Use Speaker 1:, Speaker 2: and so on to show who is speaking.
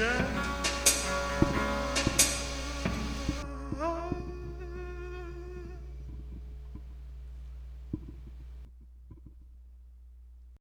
Speaker 1: yeah.